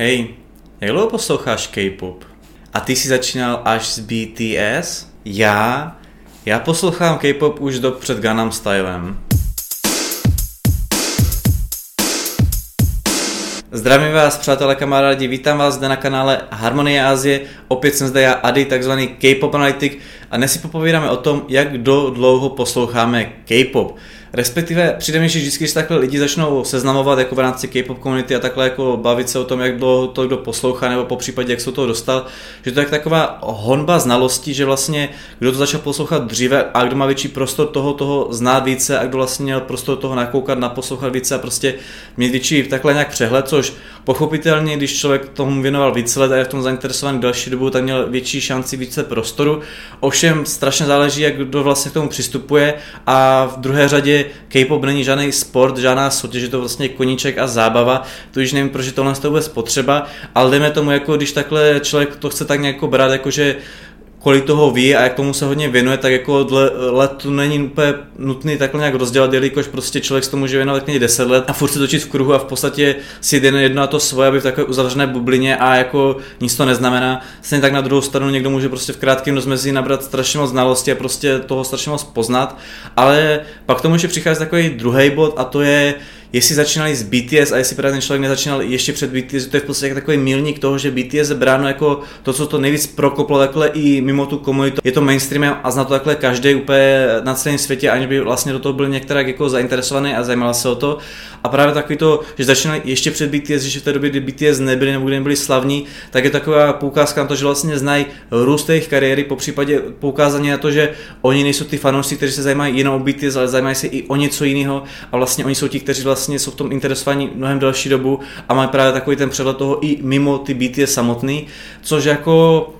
Hej, jak dlouho posloucháš K-pop? A ty jsi začínal až s BTS? Já? Já poslouchám K-pop už do před Gangnam Stylem. Zdravím vás, přátelé, kamarádi, vítám vás zde na kanále Harmonie Asie. Opět jsem zde já, Ady, takzvaný K-pop analytik a dnes si popovídáme o tom, jak do dlouho posloucháme K-pop. Respektive přijde mi, že vždycky, když takhle lidi začnou seznamovat jako v rámci K-pop komunity a takhle jako bavit se o tom, jak dlouho to kdo poslouchá, nebo po případě, jak se toho dostal, že to je taková honba znalostí, že vlastně kdo to začal poslouchat dříve a kdo má větší prostor toho, toho znát více a kdo vlastně měl prostor toho nakoukat, naposlouchat více a prostě mít větší takhle nějak přehled, což pochopitelně, když člověk tomu věnoval více let a je v tom zainteresovaný další dobu, tak měl větší šanci, více prostoru. Ovšem strašně záleží, jak kdo vlastně k tomu přistupuje a v druhé řadě K-pop není žádný sport, žádná soutěž, je to vlastně koníček a zábava, to už nevím, proč tohle je vůbec potřeba, ale jdeme tomu, jako když takhle člověk to chce tak nějak brát, jako že kolik toho ví a jak tomu se hodně věnuje, tak jako to není úplně nutný takhle nějak rozdělat, jelikož prostě člověk se tomu může věnovat klidně 10 let a furt se točit v kruhu a v podstatě si jde jedno a to svoje, aby v takové uzavřené bublině a jako nic to neznamená. Stejně tak na druhou stranu někdo může prostě v krátkém rozmezí nabrat strašně moc znalosti a prostě toho strašně moc poznat, ale pak tomu ještě přichází takový druhý bod a to je, jestli začínali s BTS a jestli právě ten člověk nezačínal ještě před BTS, to je v podstatě takový milník toho, že BTS je bráno jako to, co to nejvíc prokoplo takhle i mimo tu komunitu. Je to mainstream a zná to takhle každý úplně na celém světě, aniž by vlastně do toho byl některá jako zainteresovaný a zajímal se o to. A právě takový to, že začínali ještě před BTS, že v té době, kdy BTS nebyli nebo kdy nebyli slavní, tak je taková poukázka na to, že vlastně znají růst jejich kariéry, po případě poukázání na to, že oni nejsou ty fanoušci, kteří se zajímají jenom o BTS, ale zajímají se i o něco jiného a vlastně oni jsou ti, kteří vlastně jsou v tom interesovaní mnohem delší dobu a mají právě takový ten přehled toho i mimo ty BTS samotný, což jako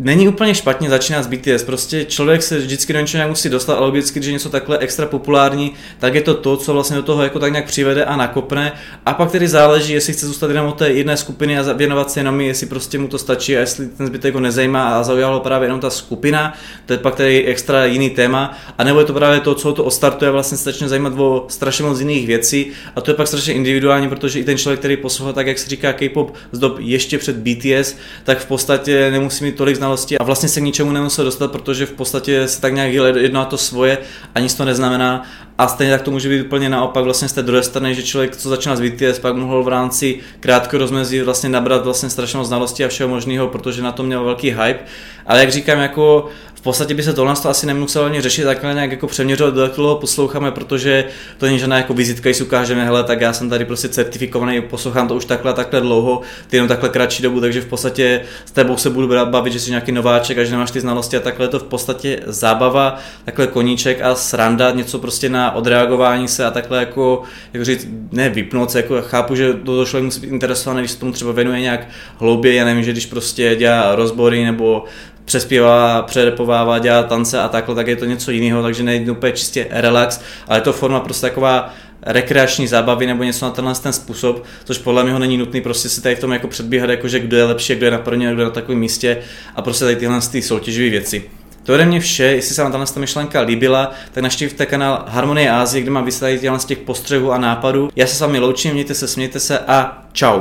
není úplně špatně začínat s BTS, prostě člověk se vždycky do něčeho musí dostat a logicky, je něco takhle extra populární, tak je to to, co vlastně do toho jako tak nějak přivede a nakopne. A pak tedy záleží, jestli chce zůstat jenom o té jedné skupiny a věnovat se jenom jestli prostě mu to stačí a jestli ten zbytek ho nezajímá a zaujalo právě jenom ta skupina, to je pak tedy extra jiný téma, a nebo je to právě to, co to ostartuje, vlastně strašně zajímat o strašně moc jiných věcí. A to je pak strašně individuální, protože i ten člověk, který poslouchá tak, jak se říká K-pop z dob ještě před BTS, tak v podstatě nemusí mít tolik znalostí znalosti a vlastně se k ničemu nemusel dostat, protože v podstatě se tak nějak jedno a to svoje a nic to neznamená a stejně tak to může být úplně naopak vlastně z té druhé strany, že člověk, co začíná z BTS, pak mohl v rámci krátkého rozmezí vlastně nabrat vlastně strašnou znalosti a všeho možného, protože na to měl velký hype. Ale jak říkám, jako v podstatě by se tohle asi nemuselo ani řešit, takhle nějak jako přeměřovat, do jakého posloucháme, protože to není žádná jako vizitka, když ukážeme, hele, tak já jsem tady prostě certifikovaný, poslouchám to už takhle takhle dlouho, ty jenom takhle kratší dobu, takže v podstatě s tebou se budu bavit, že jsi nějaký nováček a že nemáš ty znalosti a takhle je to v podstatě zábava, takhle koníček a sranda, něco prostě na odreagování se a takhle jako, jako říct, ne vypnout se, jako chápu, že to člověk musí být interesovaný, když se tomu třeba věnuje nějak hlouběji, já nevím, že když prostě dělá rozbory nebo přespívá, přerepovává, dělá tance a takhle, tak je to něco jiného, takže nejde úplně čistě relax, ale je to forma prostě taková rekreační zábavy nebo něco na tenhle ten způsob, což podle mě není nutný prostě si tady v tom jako předbíhat, jako že kdo je lepší, kdo je na první, kdo je na takovém místě a prostě tady tyhle ty soutěživé věci. To ode mě vše, jestli se vám tahle myšlenka líbila, tak naštěvte kanál Harmonie Ázie, kde mám vysvětlit z těch postřehů a nápadů. Já se s vámi loučím, mějte se, smějte se a čau.